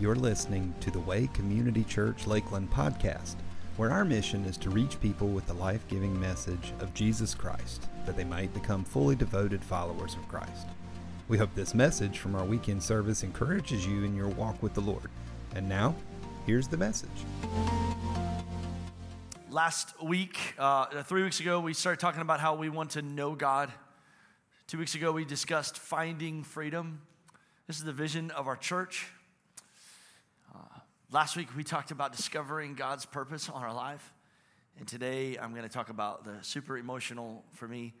You're listening to the Way Community Church Lakeland podcast, where our mission is to reach people with the life giving message of Jesus Christ, that they might become fully devoted followers of Christ. We hope this message from our weekend service encourages you in your walk with the Lord. And now, here's the message. Last week, uh, three weeks ago, we started talking about how we want to know God. Two weeks ago, we discussed finding freedom. This is the vision of our church. Last week, we talked about discovering God's purpose on our life. And today, I'm going to talk about the super emotional for me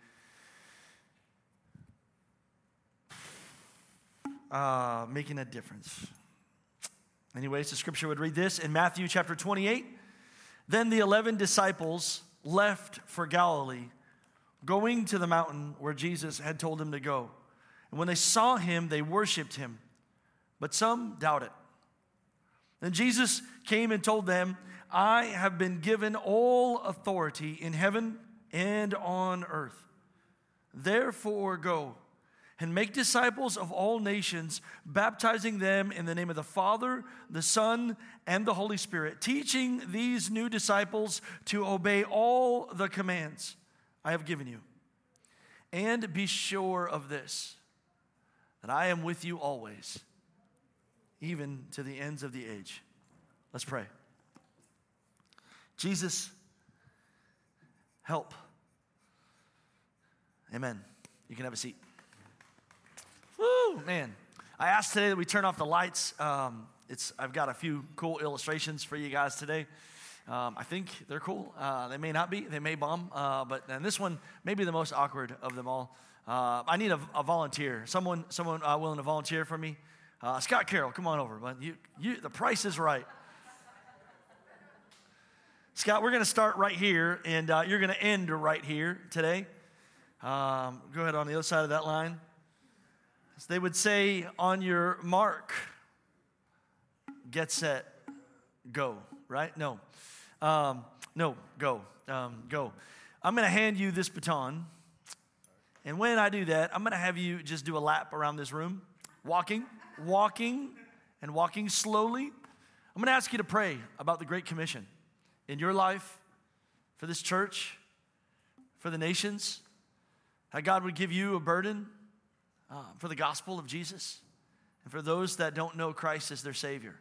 uh, making a difference. Anyways, the scripture would read this in Matthew chapter 28. Then the 11 disciples left for Galilee, going to the mountain where Jesus had told them to go. And when they saw him, they worshiped him, but some doubted. Then Jesus came and told them, I have been given all authority in heaven and on earth. Therefore, go and make disciples of all nations, baptizing them in the name of the Father, the Son, and the Holy Spirit, teaching these new disciples to obey all the commands I have given you. And be sure of this that I am with you always even to the ends of the age. Let's pray. Jesus, help. Amen. You can have a seat. Woo, man. I asked today that we turn off the lights. Um, it's, I've got a few cool illustrations for you guys today. Um, I think they're cool. Uh, they may not be, they may bomb, uh, but and this one may be the most awkward of them all. Uh, I need a, a volunteer, someone, someone uh, willing to volunteer for me. Uh, Scott Carroll, come on over. But you, you, the price is right. Scott, we're going to start right here, and uh, you're going to end right here today. Um, go ahead on the other side of that line. As they would say, on your mark, get set, go, right? No. Um, no, go. Um, go. I'm going to hand you this baton. And when I do that, I'm going to have you just do a lap around this room, walking walking and walking slowly, I'm going to ask you to pray about the Great Commission in your life, for this church, for the nations. How God would give you a burden uh, for the gospel of Jesus and for those that don't know Christ as their Savior.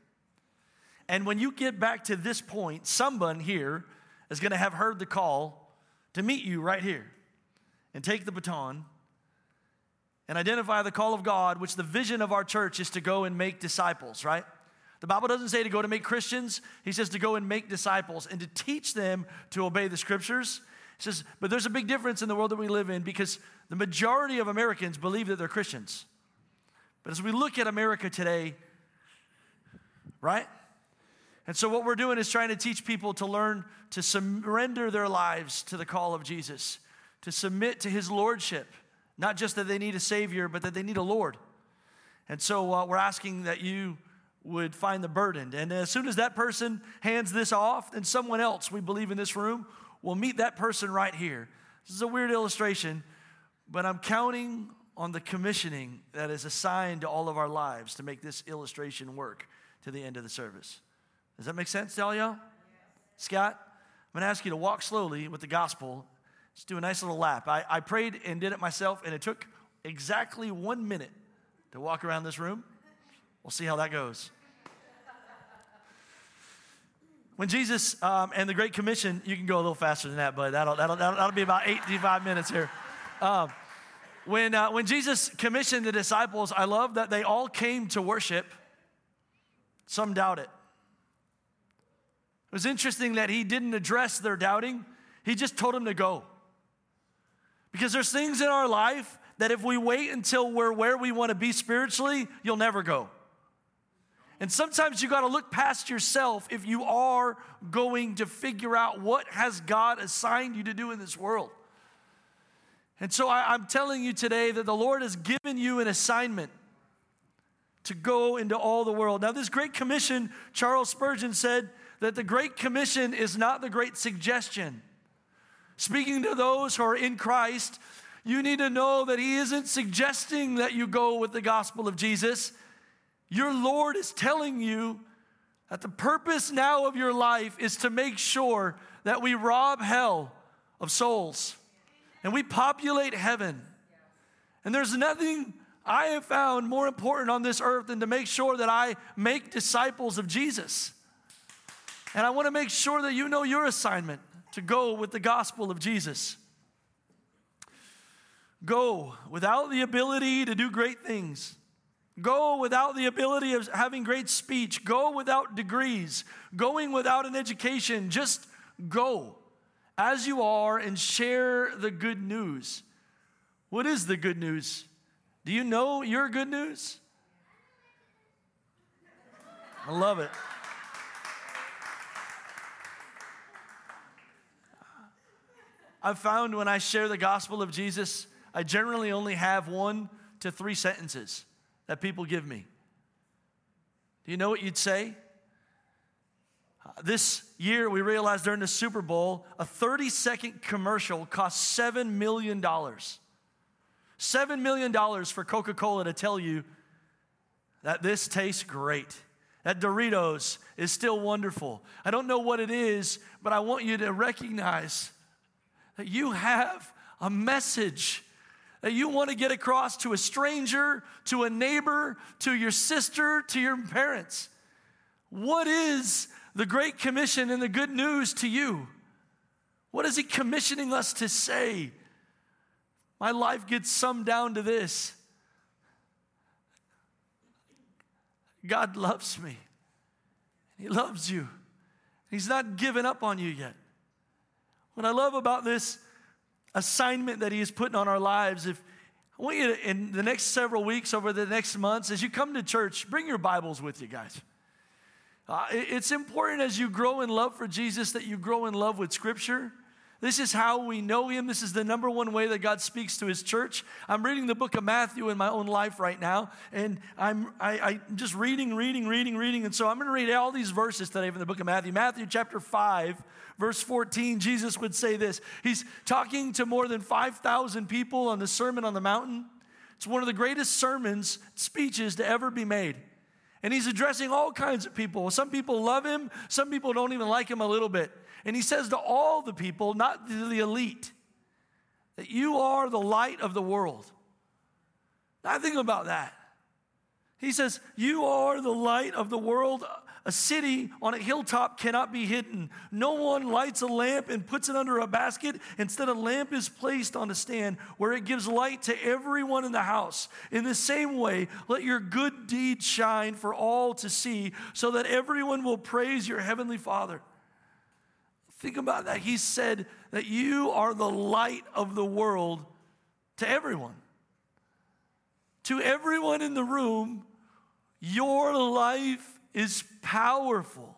And when you get back to this point, someone here is going to have heard the call to meet you right here and take the baton and identify the call of God, which the vision of our church is to go and make disciples, right? The Bible doesn't say to go to make Christians, He says to go and make disciples and to teach them to obey the scriptures. He says, but there's a big difference in the world that we live in because the majority of Americans believe that they're Christians. But as we look at America today, right? And so, what we're doing is trying to teach people to learn to surrender their lives to the call of Jesus, to submit to his lordship not just that they need a Savior, but that they need a Lord. And so uh, we're asking that you would find the burdened. And as soon as that person hands this off, then someone else, we believe in this room, will meet that person right here. This is a weird illustration, but I'm counting on the commissioning that is assigned to all of our lives to make this illustration work to the end of the service. Does that make sense to all y'all? Yes. Scott, I'm going to ask you to walk slowly with the gospel Let's do a nice little lap. I, I prayed and did it myself, and it took exactly one minute to walk around this room. We'll see how that goes. When Jesus um, and the Great Commission, you can go a little faster than that, but that'll, that'll, that'll, that'll be about 85 minutes here. Um, when, uh, when Jesus commissioned the disciples, I love that they all came to worship. Some doubt it. It was interesting that he didn't address their doubting, he just told them to go. Because there's things in our life that if we wait until we're where we want to be spiritually, you'll never go. And sometimes you got to look past yourself if you are going to figure out what has God assigned you to do in this world. And so I, am telling you today that the Lord has given you an assignment to go into all the world. Now, this Great Commission, Charles Spurgeon said that the Great Commission is not the Great Suggestion. Speaking to those who are in Christ, you need to know that He isn't suggesting that you go with the gospel of Jesus. Your Lord is telling you that the purpose now of your life is to make sure that we rob hell of souls and we populate heaven. And there's nothing I have found more important on this earth than to make sure that I make disciples of Jesus. And I want to make sure that you know your assignment to go with the gospel of Jesus. Go without the ability to do great things. Go without the ability of having great speech. Go without degrees. Going without an education. Just go as you are and share the good news. What is the good news? Do you know your good news? I love it. I've found when I share the gospel of Jesus, I generally only have one to three sentences that people give me. Do you know what you'd say? Uh, this year, we realized during the Super Bowl, a 30 second commercial cost $7 million. $7 million for Coca Cola to tell you that this tastes great, that Doritos is still wonderful. I don't know what it is, but I want you to recognize that you have a message that you want to get across to a stranger, to a neighbor, to your sister, to your parents. What is the Great Commission and the good news to you? What is He commissioning us to say? My life gets summed down to this God loves me, He loves you, He's not given up on you yet. What I love about this assignment that He is putting on our lives, if I want you to, in the next several weeks, over the next months, as you come to church, bring your Bibles with you, guys. Uh, it's important as you grow in love for Jesus that you grow in love with Scripture. This is how we know him. This is the number one way that God speaks to his church. I'm reading the book of Matthew in my own life right now, and I'm, I, just reading, reading, reading, reading. And so I'm going to read all these verses today from the book of Matthew. Matthew chapter 5, verse 14, Jesus would say this. He's talking to more than 5,000 people on the Sermon on the Mountain. It's one of the greatest sermons, speeches to ever be made. And he's addressing all kinds of people. Some people love him, some people don't even like him a little bit. And he says to all the people, not to the elite, that you are the light of the world. Now think about that. He says, You are the light of the world. A city on a hilltop cannot be hidden. No one lights a lamp and puts it under a basket. Instead, a lamp is placed on a stand where it gives light to everyone in the house. In the same way, let your good deeds shine for all to see, so that everyone will praise your heavenly Father. Think about that. He said that you are the light of the world to everyone. To everyone in the room, your life is powerful.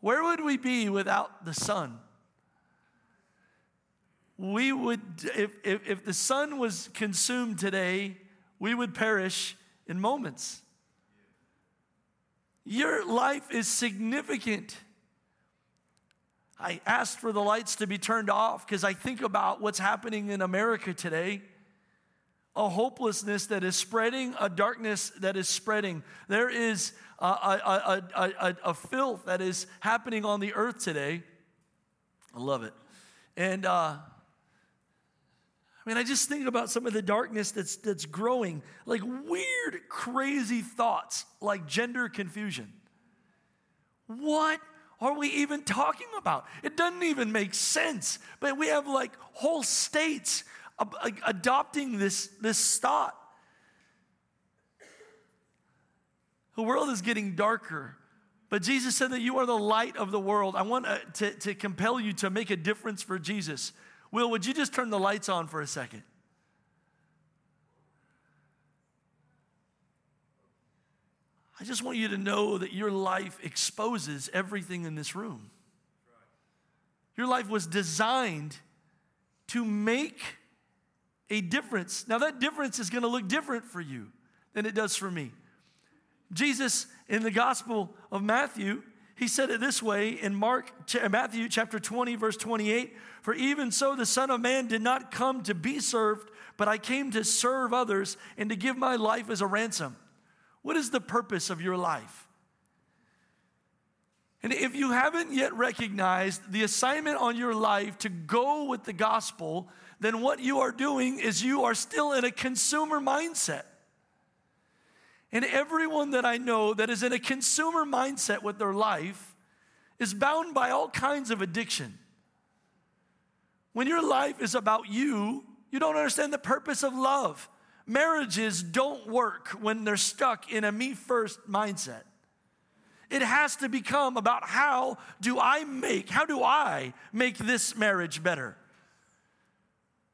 Where would we be without the sun? We would, if, if, if the sun was consumed today, we would perish in moments. Your life is significant. I asked for the lights to be turned off because I think about what's happening in America today a hopelessness that is spreading, a darkness that is spreading. There is a, a, a, a, filth that is happening on the earth today. I love it. And uh, I mean, I just think about some of the darkness that's, that's growing, like weird, crazy thoughts like gender confusion. What are we even talking about? It doesn't even make sense. But we have like whole states adopting this, this thought. The world is getting darker. But Jesus said that you are the light of the world. I want uh, to, to compel you to make a difference for Jesus. Will, would you just turn the lights on for a second? I just want you to know that your life exposes everything in this room. Your life was designed to make a difference. Now, that difference is going to look different for you than it does for me. Jesus, in the Gospel of Matthew, he said it this way in Mark, uh, Matthew chapter 20, verse 28 For even so, the Son of Man did not come to be served, but I came to serve others and to give my life as a ransom. What is the purpose of your life? And if you haven't yet recognized the assignment on your life to go with the gospel, then what you are doing is you are still in a consumer mindset. And everyone that I know that is in a consumer mindset with their life is bound by all kinds of addiction. When your life is about you, you don't understand the purpose of love. Marriages don't work when they're stuck in a me first mindset. It has to become about how do I make, how do I make this marriage better?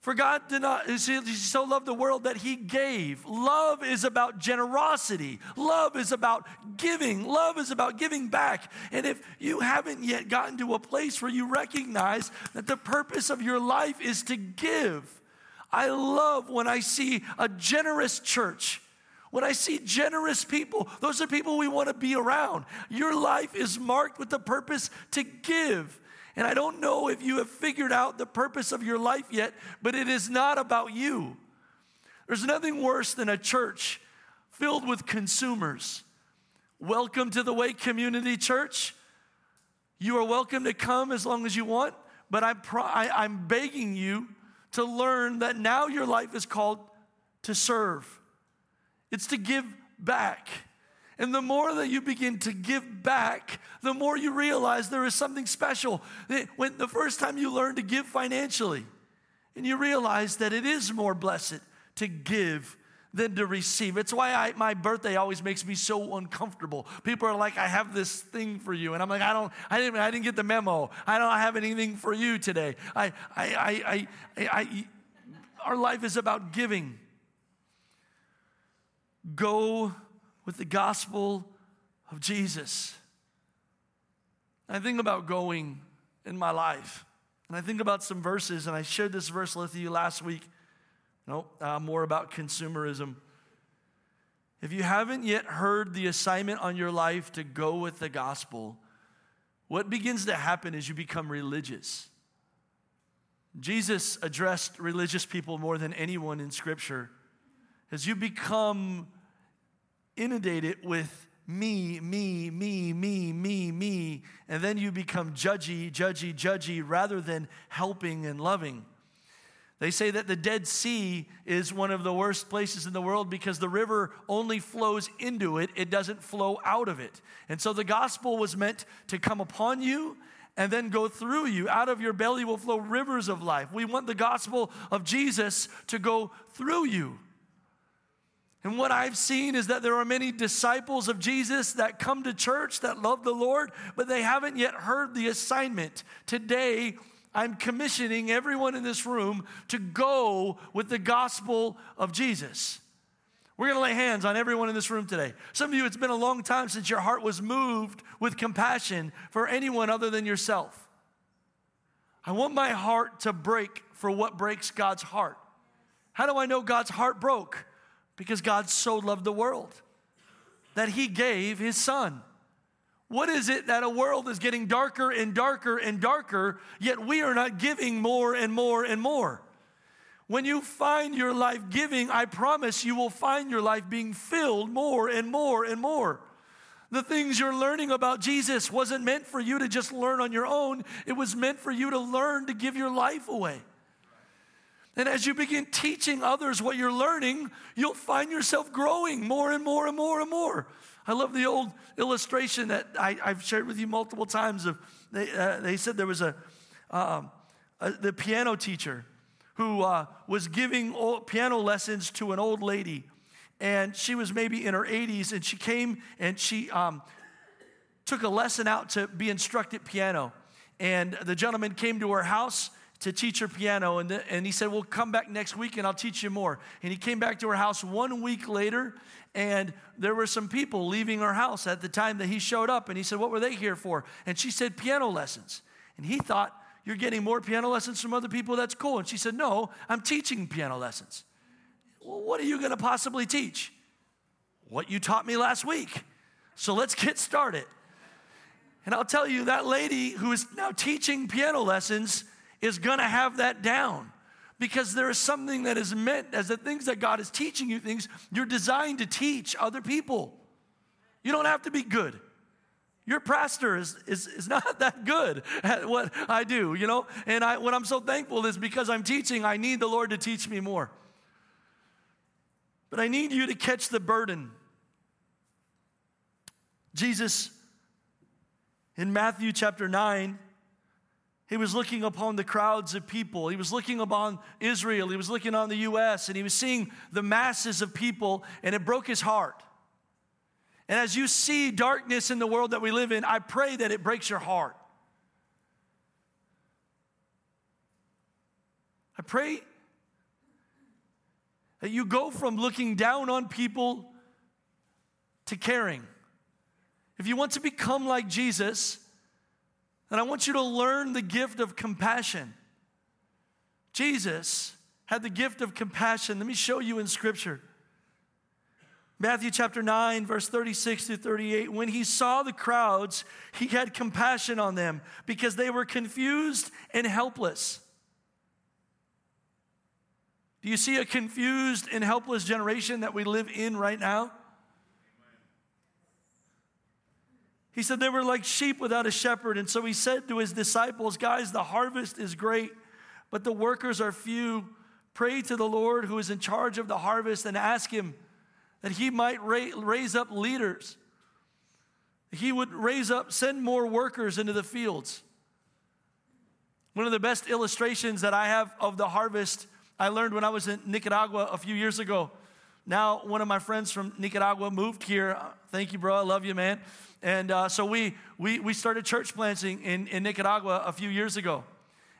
For God did not, he so loved the world that he gave. Love is about generosity. Love is about giving. Love is about giving back. And if you haven't yet gotten to a place where you recognize that the purpose of your life is to give, I love when I see a generous church. When I see generous people, those are people we want to be around. Your life is marked with the purpose to give. And I don't know if you have figured out the purpose of your life yet, but it is not about you. There's nothing worse than a church filled with consumers. Welcome to the Way Community Church. You are welcome to come as long as you want, but I'm, pro- I, I'm begging you to learn that now your life is called to serve, it's to give back. And the more that you begin to give back, the more you realize there is something special. When the first time you learn to give financially, and you realize that it is more blessed to give than to receive. It's why I, my birthday always makes me so uncomfortable. People are like, "I have this thing for you," and I'm like, "I don't, I didn't, I didn't get the memo. I don't have anything for you today." I, I, I, I, I our life is about giving. Go with the gospel of Jesus. I think about going in my life, and I think about some verses, and I shared this verse with you last week. No, uh, more about consumerism. If you haven't yet heard the assignment on your life to go with the gospel, what begins to happen is you become religious. Jesus addressed religious people more than anyone in Scripture. As you become inundated with me, me, me, me, me, me, and then you become judgy, judgy, judgy rather than helping and loving. They say that the Dead Sea is one of the worst places in the world because the river only flows into it, it doesn't flow out of it. And so the gospel was meant to come upon you and then go through you. Out of your belly will flow rivers of life. We want the gospel of Jesus to go through you. And what I've seen is that there are many disciples of Jesus that come to church that love the Lord, but they haven't yet heard the assignment. Today, I'm commissioning everyone in this room to go with the gospel of Jesus. We're going to lay hands on everyone in this room today. Some of you, it's been a long time since your heart was moved with compassion for anyone other than yourself. I want my heart to break for what breaks God's heart. How do I know God's heart broke? Because God so loved the world that he gave his son. What is it that a world is getting darker and darker and darker, yet we are not giving more and more and more? When you find your life giving, I promise you will find your life being filled more and more and more. The things you're learning about Jesus wasn't meant for you to just learn on your own, it was meant for you to learn to give your life away. And as you begin teaching others what you're learning, you'll find yourself growing more and more and more and more. I love the old illustration that I, have shared with you multiple times. Of they, uh, they said there was a, um, a the piano teacher who uh, was giving piano lessons to an old lady, and she was maybe in her 80s, and she came and she um, took a lesson out to be instructed piano. And the gentleman came to her house to teach her piano. And, the, and he said, Well, come back next week and I'll teach you more. And he came back to her house one week later, and there were some people leaving her house at the time that he showed up. And he said, What were they here for? And she said, Piano lessons. And he thought, You're getting more piano lessons from other people? That's cool. And she said, No, I'm teaching piano lessons. Well, what are you going to possibly teach? What you taught me last week. So let's get started. And I'll tell you, that lady who is now teaching piano lessons is going to have that down because there is something that is meant as the things that God is teaching you things you're designed to teach other people. You don't have to be good. Your pastor is, is, is not that good at what I do, you know? And I, what I'm so thankful is because I'm teaching, I need the Lord to teach me more. But I need you to catch the burden. Jesus, in Matthew chapter 9, he was looking upon the crowds of people. He was looking upon Israel. He was looking on the U.S., and he was seeing the masses of people, and it broke his heart. And as you see darkness in the world that we live in, I pray that it breaks your heart. I pray that you go from looking down on people to caring. If you want to become like Jesus, then I want you to learn the gift of compassion. Jesus had the gift of compassion. Let me show you in Scripture. Matthew chapter 9, verse 36 to 38. When he saw the crowds, he had compassion on them because they were confused and helpless. Do you see a confused and helpless generation that we live in right now? He said they were like sheep without a shepherd. And so he said to his disciples, Guys, the harvest is great, but the workers are few. Pray to the Lord who is in charge of the harvest and ask him that he might raise up leaders. He would raise up, send more workers into the fields. One of the best illustrations that I have of the harvest I learned when I was in Nicaragua a few years ago. Now, one of my friends from Nicaragua moved here. Thank you, bro. I love you, man. And uh, so we, we, we started church planting in, in Nicaragua a few years ago.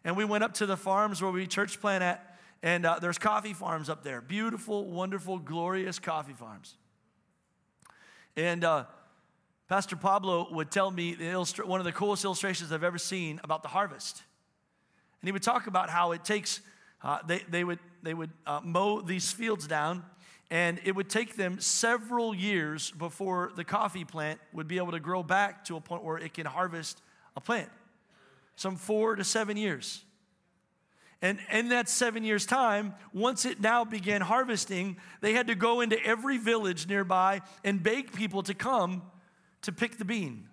And we went up to the farms where we church plant at. And uh, there's coffee farms up there. Beautiful, wonderful, glorious coffee farms. And uh, Pastor Pablo would tell me illustra- one of the coolest illustrations I've ever seen about the harvest. And he would talk about how it takes, uh, they, they would, they would uh, mow these fields down, and it would take them several years before the coffee plant would be able to grow back to a point where it can harvest a plant. Some four to seven years. And in that seven years' time, once it now began harvesting, they had to go into every village nearby and beg people to come to pick the bean.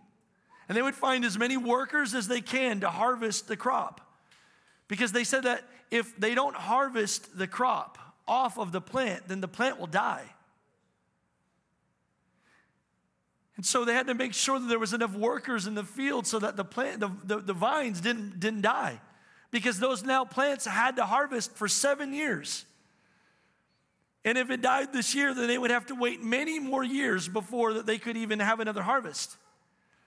And they would find as many workers as they can to harvest the crop. Because they said that if they don't harvest the crop off of the plant, then the plant will die. And so they had to make sure that there was enough workers in the field so that the plant, the, the, the vines didn't, didn't die because those now plants had to harvest for seven years. And if it died this year, then they would have to wait many more years before that they could even have another harvest.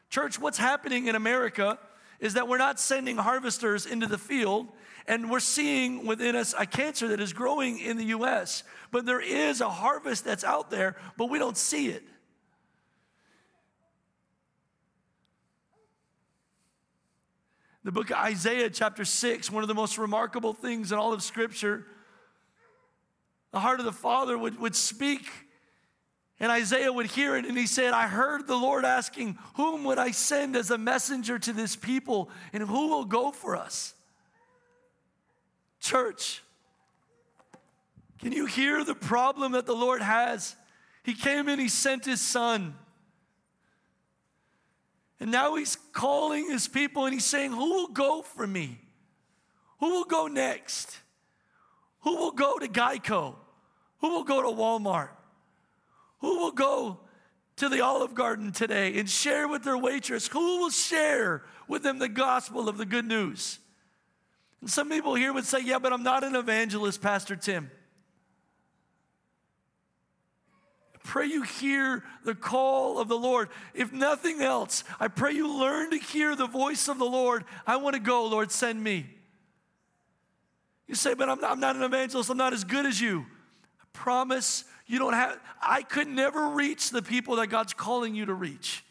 Church, what's happening in America is that we're not sending harvesters into the field, and we're seeing within us a cancer that is growing in the US. But there is a harvest that's out there, but we don't see it. the book of Isaiah, chapter 6, one of the most remarkable things in all of Scripture. The heart of the Father would, would speak, and Isaiah would hear it, and he said, I heard the Lord asking, Whom would I send as a messenger to this people, and who will go for us? Church, can you hear the problem that the Lord has? He came and he sent his son. And now he's calling his people and he's saying, Who will go for me? Who will go next? Who will go to Geico? Who will go to Walmart? Who will go to the Olive Garden today and share with their waitress? Who will share with them the gospel of the good news? And some people here would say, Yeah, but I'm not an evangelist, Pastor Tim. pray you hear the call of the Lord. If nothing else, I pray you learn to hear the voice of the Lord. I want to go, Lord, send me. You say, but I'm not, I'm not an evangelist, I'm not as good as you. Promise you don't have, I could never reach the people that God's calling you to reach.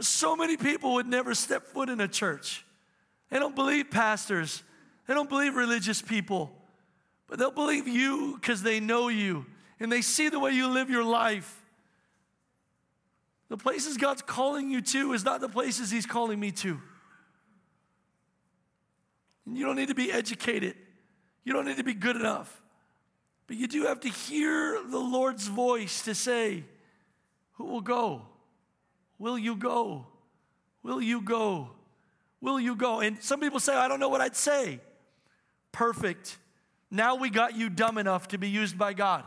So many people would never step foot in a church. They don't believe pastors, they don't believe religious people, but they'll believe you because they know you and they see the way you live your life. The places God's calling you to is not the places He's calling me to. And you don't need to be educated, you don't need to be good enough. But you do have to hear the Lord's voice to say, Who will go? Will you go? Will you go? Will you go? And some people say, I don't know what I'd say. Perfect. Now we got you dumb enough to be used by God.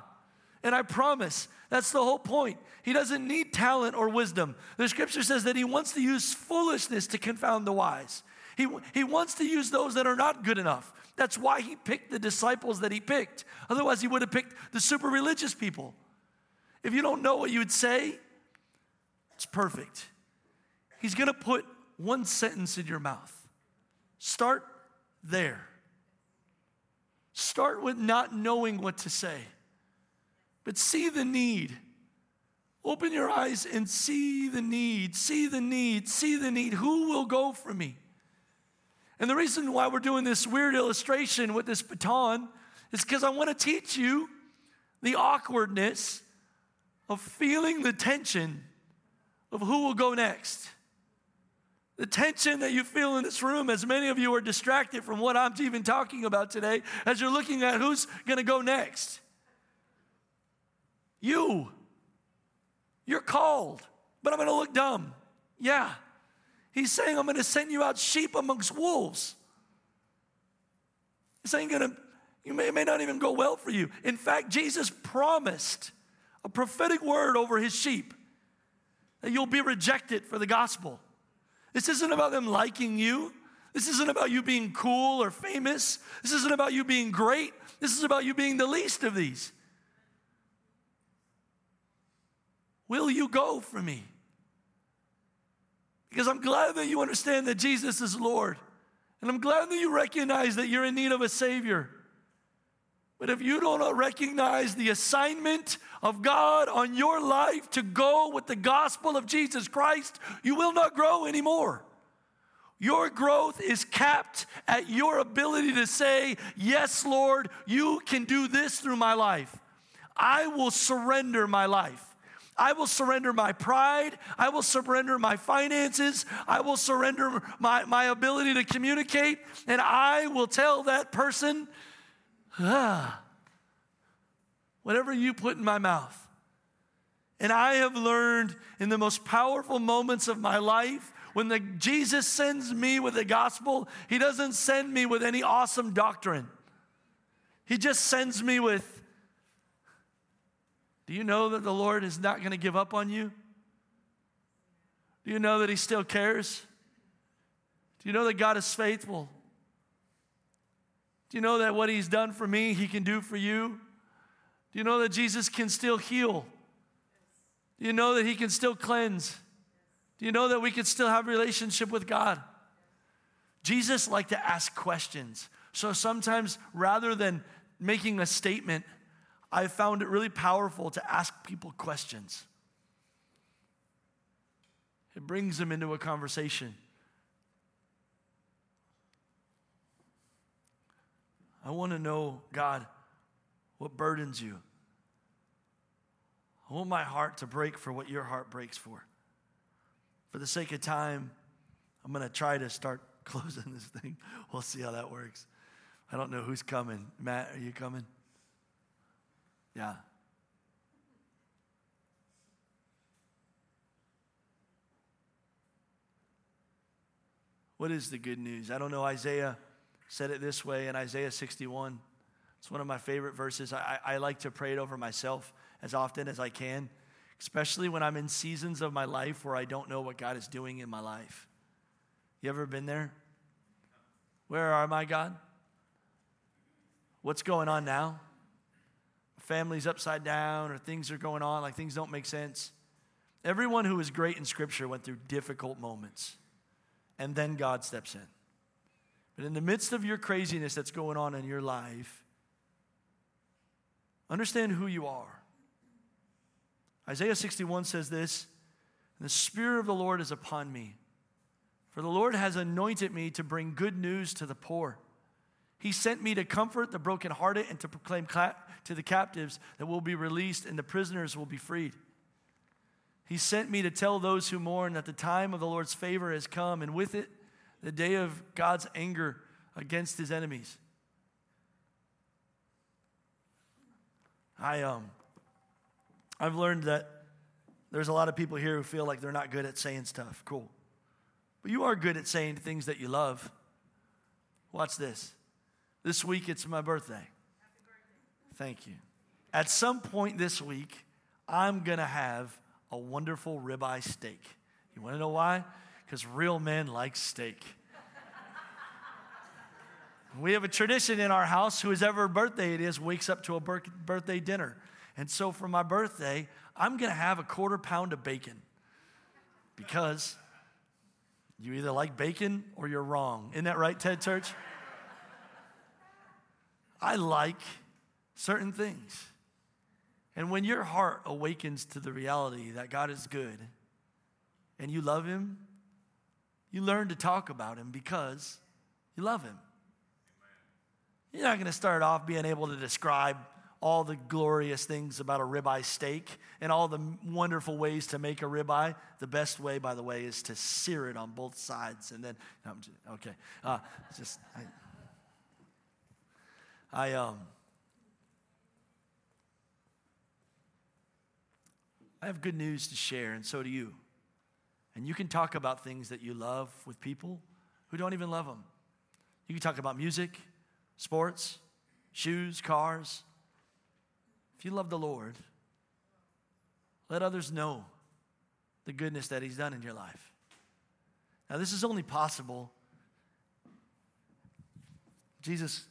And I promise that's the whole point. He doesn't need talent or wisdom. The scripture says that he wants to use foolishness to confound the wise. He, he wants to use those that are not good enough. That's why he picked the disciples that he picked. Otherwise, he would have picked the super religious people. If you don't know what you would say, it's perfect. He's going to put one sentence in your mouth. Start there. Start with not knowing what to say, but see the need. Open your eyes and see the need, see the need, see the need. Who will go for me? And the reason why we're doing this weird illustration with this baton is because I want to teach you the awkwardness of feeling the tension of who will go next. The tension that you feel in this room, as many of you are distracted from what I'm even talking about today, as you're looking at who's going to go next. You. You're called, but I'm going to look dumb. Yeah. He's saying, I'm going to send you out sheep amongst wolves. This ain't going to, you may, may not even go well for you. In fact, Jesus promised a prophetic word over his sheep that you'll be rejected for the gospel. This isn't about them liking you. This isn't about you being cool or famous. This isn't about you being great. This is about you being the least of these. Will you go for me? Because I'm glad that you understand that Jesus is Lord. And I'm glad that you recognize that you're in need of a Savior. But if you don't recognize the assignment of God on your life to go with the gospel of Jesus Christ, you will not grow anymore. Your growth is capped at your ability to say, Yes, Lord, you can do this through my life. I will surrender my life. I will surrender my pride. I will surrender my finances. I will surrender my, my ability to communicate. And I will tell that person, ah, whatever you put in my mouth. And I have learned in the most powerful moments of my life when the, Jesus sends me with the gospel, he doesn't send me with any awesome doctrine. He just sends me with do you know that the Lord is not going to give up on you? Do you know that He still cares? Do you know that God is faithful? Do you know that what He's done for me, He can do for you? Do you know that Jesus can still heal? Do you know that He can still cleanse? Do you know that we can still have relationship with God? Jesus liked to ask questions. So sometimes rather than making a statement, I found it really powerful to ask people questions. It brings them into a conversation. I want to know, God, what burdens you? I want my heart to break for what your heart breaks for. For the sake of time, I'm going to try to start closing this thing. We'll see how that works. I don't know who's coming. Matt, are you coming? Yeah. What is the good news? I don't know. Isaiah said it this way in Isaiah 61. It's one of my favorite verses. I, I, like to pray it over myself as often as I can, especially when I'm in seasons of my life where I don't know what God is doing in my life. You ever been there? Where are my God? What's going on now? Family's upside down or things are going on, like things don't make sense. Everyone who is great in Scripture went through difficult moments, and then God steps in. But in the midst of your craziness that's going on in your life, understand who you are. Isaiah 61 says this The Spirit of the Lord is upon me, for the Lord has anointed me to bring good news to the poor. He sent me to comfort the brokenhearted and to proclaim to the captives that will be released and the prisoners will be freed. He sent me to tell those who mourn that the time of the Lord's favor has come, and with it, the day of God's anger against his enemies. I, um, I've learned that There's a lot of people here who feel like they're not good at saying stuff. Cool. But you are good at saying things that you love. Watch this. This week it's my birthday. Thank you. At some point this week, I'm going to have a wonderful ribeye steak. You want to know why? Because real men like steak. we have a tradition in our house, whoever birthday it is wakes up to a birthday dinner. And so for my birthday, I'm going to have a quarter pound of bacon because you either like bacon or you're wrong. Isn't that right, Ted Church? I like certain things. And when your heart awakens to the reality that God is good and you love Him, you learn to talk about Him because you love Him. You're not going to start off being able to describe all the glorious things about a ribeye steak and all the wonderful ways to make a ribeye. The best way, by the way, is to sear it on both sides and then, no, just, okay. Uh, just, I, I, um, I have good news to share, and so do you. And you can talk about things that you love with people who don't even love them. You can talk about music, sports, shoes, cars. If you love the Lord, let others know the goodness that He's done in your life. Now, this is only possible. Jesus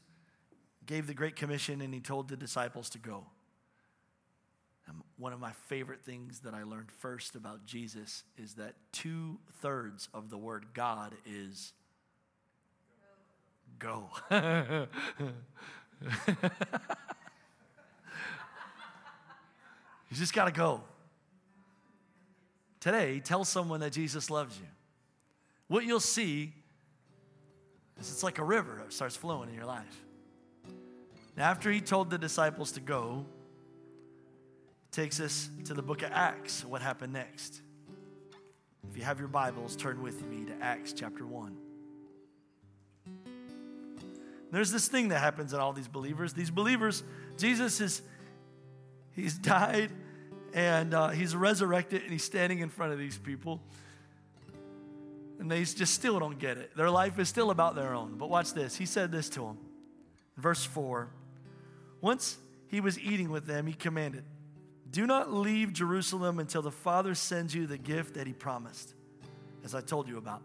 gave the Great Commission and He told the disciples to go. And one of my favorite things that I learned first about Jesus is that two thirds of the word God is go. you just got to go. Today, tell someone that Jesus loves you. What you'll see is it's like a river that starts flowing in your life. Now, after he told the disciples to go, takes us to the book of Acts. What happened next? If you have your Bibles, turn with me to Acts chapter 1. There's this thing that happens in all these believers. These believers, Jesus is, he's died and uh, he's resurrected and he's standing in front of these people. And they just still don't get it. Their life is still about their own. But watch this. He said this to them. Verse 4 Once he was eating with them, he commanded, do not leave Jerusalem until the Father sends you the gift that He promised, as I told you about.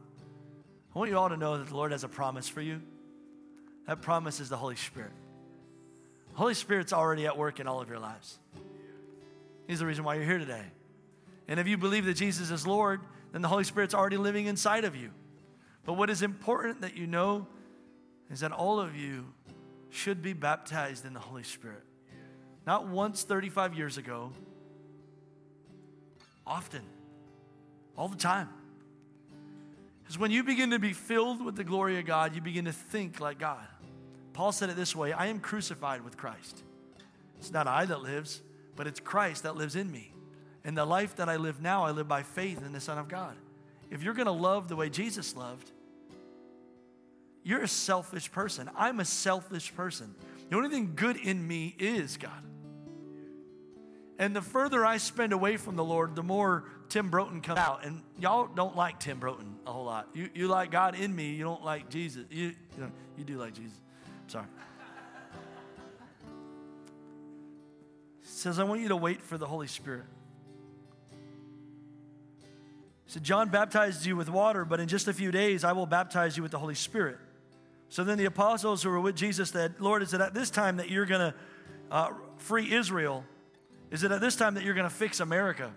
I want you all to know that the Lord has a promise for you. That promise is the Holy Spirit. The Holy Spirit's already at work in all of your lives. He's the reason why you're here today. And if you believe that Jesus is Lord, then the Holy Spirit's already living inside of you. But what is important that you know is that all of you should be baptized in the Holy Spirit. Not once 35 years ago, often, all the time. Because when you begin to be filled with the glory of God, you begin to think like God. Paul said it this way I am crucified with Christ. It's not I that lives, but it's Christ that lives in me. And the life that I live now, I live by faith in the Son of God. If you're going to love the way Jesus loved, you're a selfish person. I'm a selfish person. The only thing good in me is God. And the further I spend away from the Lord, the more Tim Broton comes out. And y'all don't like Tim Broton a whole lot. You, you like God in me, you don't like Jesus. You, you, know, you do like Jesus. Sorry. He says, I want you to wait for the Holy Spirit. He said, John baptized you with water, but in just a few days I will baptize you with the Holy Spirit. So then the apostles who were with Jesus said, Lord, is it at this time that you're going to uh, free Israel? Is it at this time that you're going to fix America?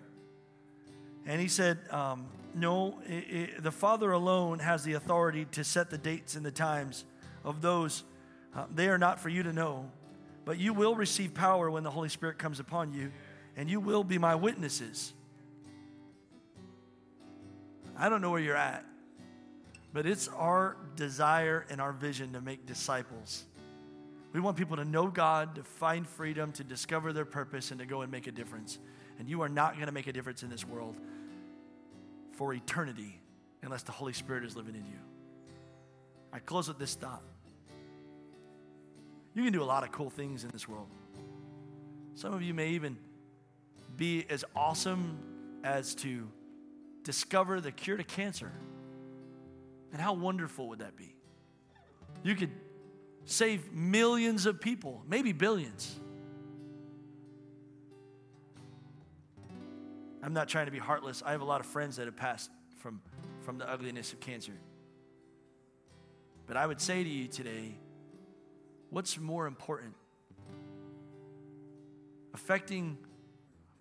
And he said, um, No, it, it, the Father alone has the authority to set the dates and the times of those. Uh, they are not for you to know, but you will receive power when the Holy Spirit comes upon you, and you will be my witnesses. I don't know where you're at, but it's our desire and our vision to make disciples we want people to know God, to find freedom, to discover their purpose, and to go and make a difference. And you are not going to make a difference in this world for eternity unless the Holy Spirit is living in you. I close with this thought. You can do a lot of cool things in this world. Some of you may even be as awesome as to discover the cure to cancer. And how wonderful would that be? You could save millions of people, maybe billions. I'm not trying to be heartless. I have a lot of friends that have passed from, from the ugliness of cancer. But I would say to you today what's more important? Affecting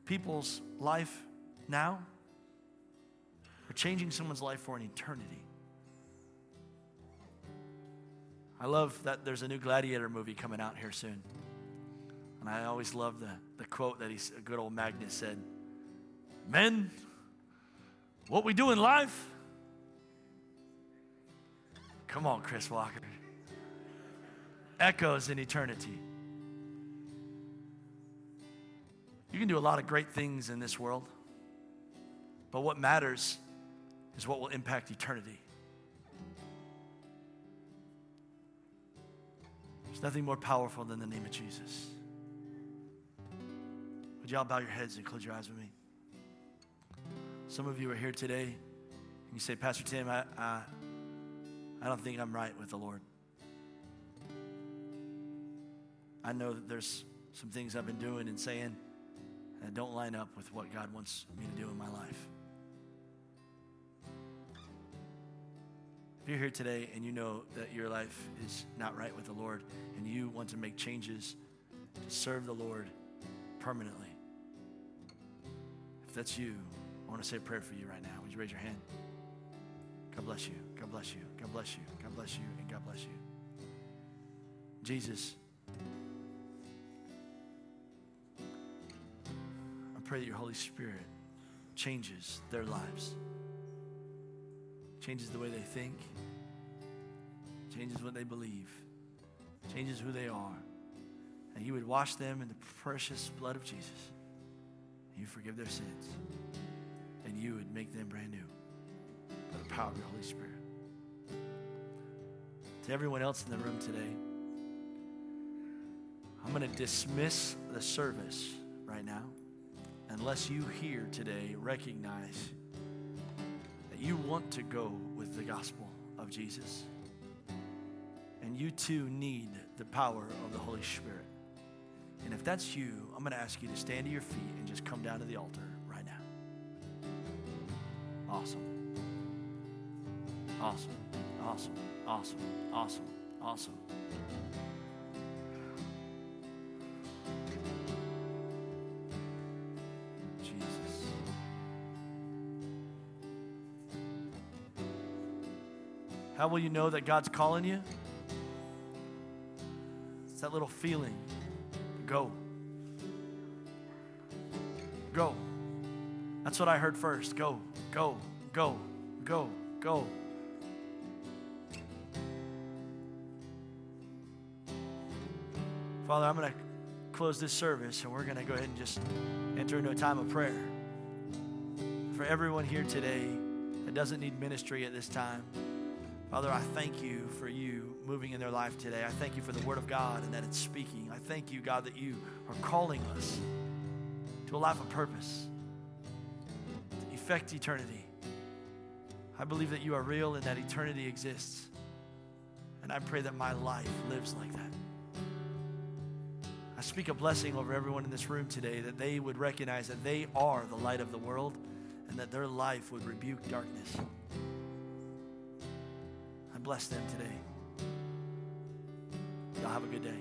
people's life now or changing someone's life for an eternity? I love that there's a new Gladiator movie coming out here soon. And I always love the, the quote that he's, a good old Magnus said Men, what we do in life, come on, Chris Walker, echoes in eternity. You can do a lot of great things in this world, but what matters is what will impact eternity. There's nothing more powerful than the name of Jesus. Would you all bow your heads and close your eyes with me? Some of you are here today and you say, Pastor Tim, I, I, I don't think I'm right with the Lord. I know that there's some things I've been doing and saying that don't line up with what God wants me to do in my life. If you're here today and you know that your life is not right with the Lord and you want to make changes to serve the Lord permanently, if that's you, I want to say a prayer for you right now. Would you raise your hand? God bless you. God bless you. God bless you. God bless you. And God bless you. Jesus, I pray that your Holy Spirit changes their lives changes the way they think, changes what they believe, changes who they are. And you would wash them in the precious blood of Jesus. You forgive their sins. And you would make them brand new by the power of your Holy Spirit. To everyone else in the room today, I'm going to dismiss the service right now unless you here today recognize you want to go with the gospel of Jesus. And you too need the power of the Holy Spirit. And if that's you, I'm going to ask you to stand to your feet and just come down to the altar right now. Awesome. Awesome. Awesome. Awesome. Awesome. Awesome. How will you know that God's calling you? It's that little feeling. Go. Go. That's what I heard first. Go, go, go, go, go. Father, I'm going to close this service and we're going to go ahead and just enter into a time of prayer. For everyone here today that doesn't need ministry at this time, Father, I thank you for you moving in their life today. I thank you for the Word of God and that it's speaking. I thank you, God, that you are calling us to a life of purpose, to effect eternity. I believe that you are real and that eternity exists. And I pray that my life lives like that. I speak a blessing over everyone in this room today that they would recognize that they are the light of the world and that their life would rebuke darkness bless them today. Y'all have a good day.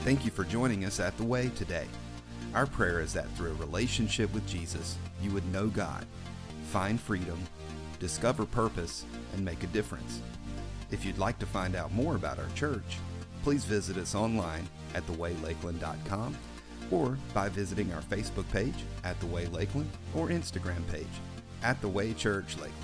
Thank you for joining us at The Way today. Our prayer is that through a relationship with Jesus, you would know God, find freedom, discover purpose, and make a difference. If you'd like to find out more about our church, please visit us online at thewaylakeland.com or by visiting our Facebook page at The Way Lakeland or Instagram page at The Way Church Lakeland.